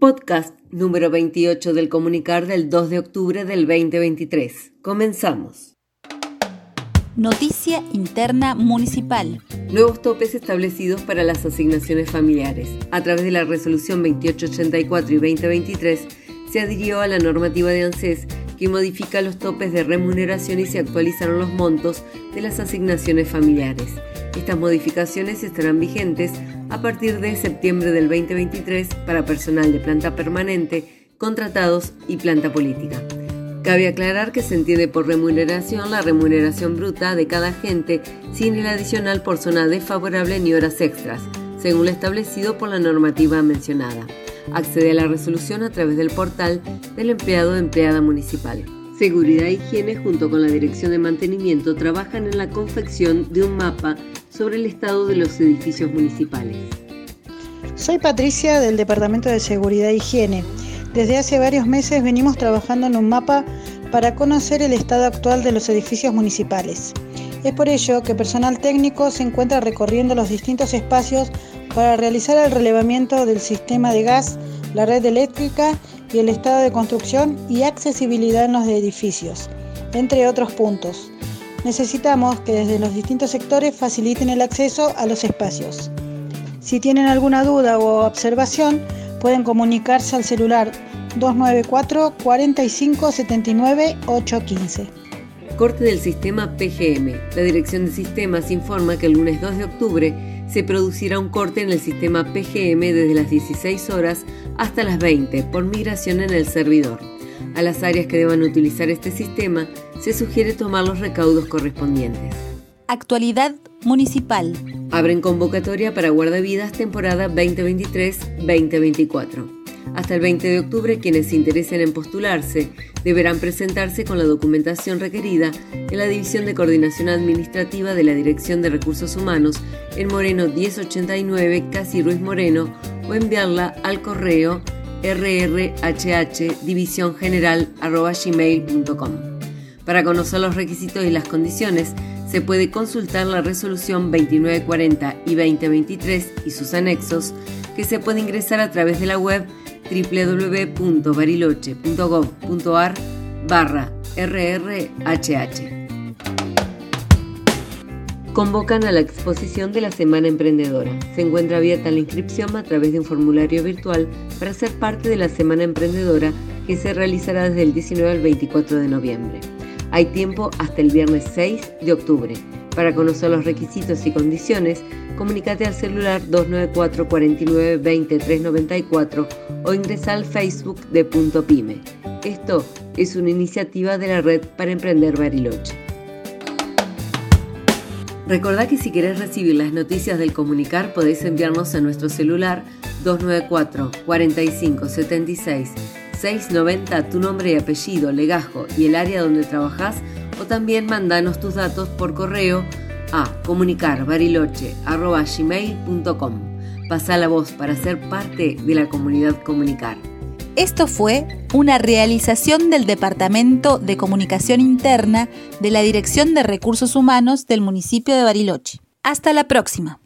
Podcast número 28 del comunicar del 2 de octubre del 2023. Comenzamos. Noticia interna municipal. Nuevos topes establecidos para las asignaciones familiares. A través de la resolución 2884 y 2023 se adhirió a la normativa de ANSES que modifica los topes de remuneración y se actualizaron los montos de las asignaciones familiares. Estas modificaciones estarán vigentes a partir de septiembre del 2023 para personal de planta permanente, contratados y planta política. Cabe aclarar que se entiende por remuneración la remuneración bruta de cada agente sin el adicional por zona desfavorable ni horas extras, según lo establecido por la normativa mencionada. Accede a la resolución a través del portal del empleado o empleada municipal. Seguridad e Higiene junto con la Dirección de Mantenimiento trabajan en la confección de un mapa sobre el estado de los edificios municipales. Soy Patricia del Departamento de Seguridad e Higiene. Desde hace varios meses venimos trabajando en un mapa para conocer el estado actual de los edificios municipales. Es por ello que personal técnico se encuentra recorriendo los distintos espacios para realizar el relevamiento del sistema de gas, la red eléctrica y el estado de construcción y accesibilidad en los edificios, entre otros puntos. Necesitamos que desde los distintos sectores faciliten el acceso a los espacios. Si tienen alguna duda o observación, pueden comunicarse al celular 294 45 79 815. Corte del sistema PGM. La Dirección de Sistemas informa que el lunes 2 de octubre se producirá un corte en el sistema PGM desde las 16 horas hasta las 20 por migración en el servidor. A las áreas que deban utilizar este sistema se sugiere tomar los recaudos correspondientes. Actualidad municipal. Abren convocatoria para guardavidas temporada 2023-2024. Hasta el 20 de octubre, quienes se interesen en postularse deberán presentarse con la documentación requerida en la División de Coordinación Administrativa de la Dirección de Recursos Humanos en Moreno 1089, Casi Ruiz Moreno, o enviarla al correo rrhhdivisióngeneral.gmail.com. Para conocer los requisitos y las condiciones, se puede consultar la resolución 2940 y 2023 y sus anexos, que se puede ingresar a través de la web www.bariloche.gov.ar barra RRHH. Convocan a la exposición de la Semana Emprendedora. Se encuentra abierta la inscripción a través de un formulario virtual para ser parte de la Semana Emprendedora que se realizará desde el 19 al 24 de noviembre. Hay tiempo hasta el viernes 6 de octubre. Para conocer los requisitos y condiciones, comunícate al celular 294 49 20 394 o ingresa al Facebook de Punto Pyme. Esto es una iniciativa de la Red para Emprender Bariloche. Recordá que si querés recibir las noticias del comunicar podéis enviarnos a nuestro celular 294 45 76 690 tu nombre y apellido, legajo y el área donde trabajás o también mandanos tus datos por correo a comunicarbariloche.gmail.com. Pasa la voz para ser parte de la comunidad Comunicar. Esto fue una realización del Departamento de Comunicación Interna de la Dirección de Recursos Humanos del municipio de Bariloche. Hasta la próxima.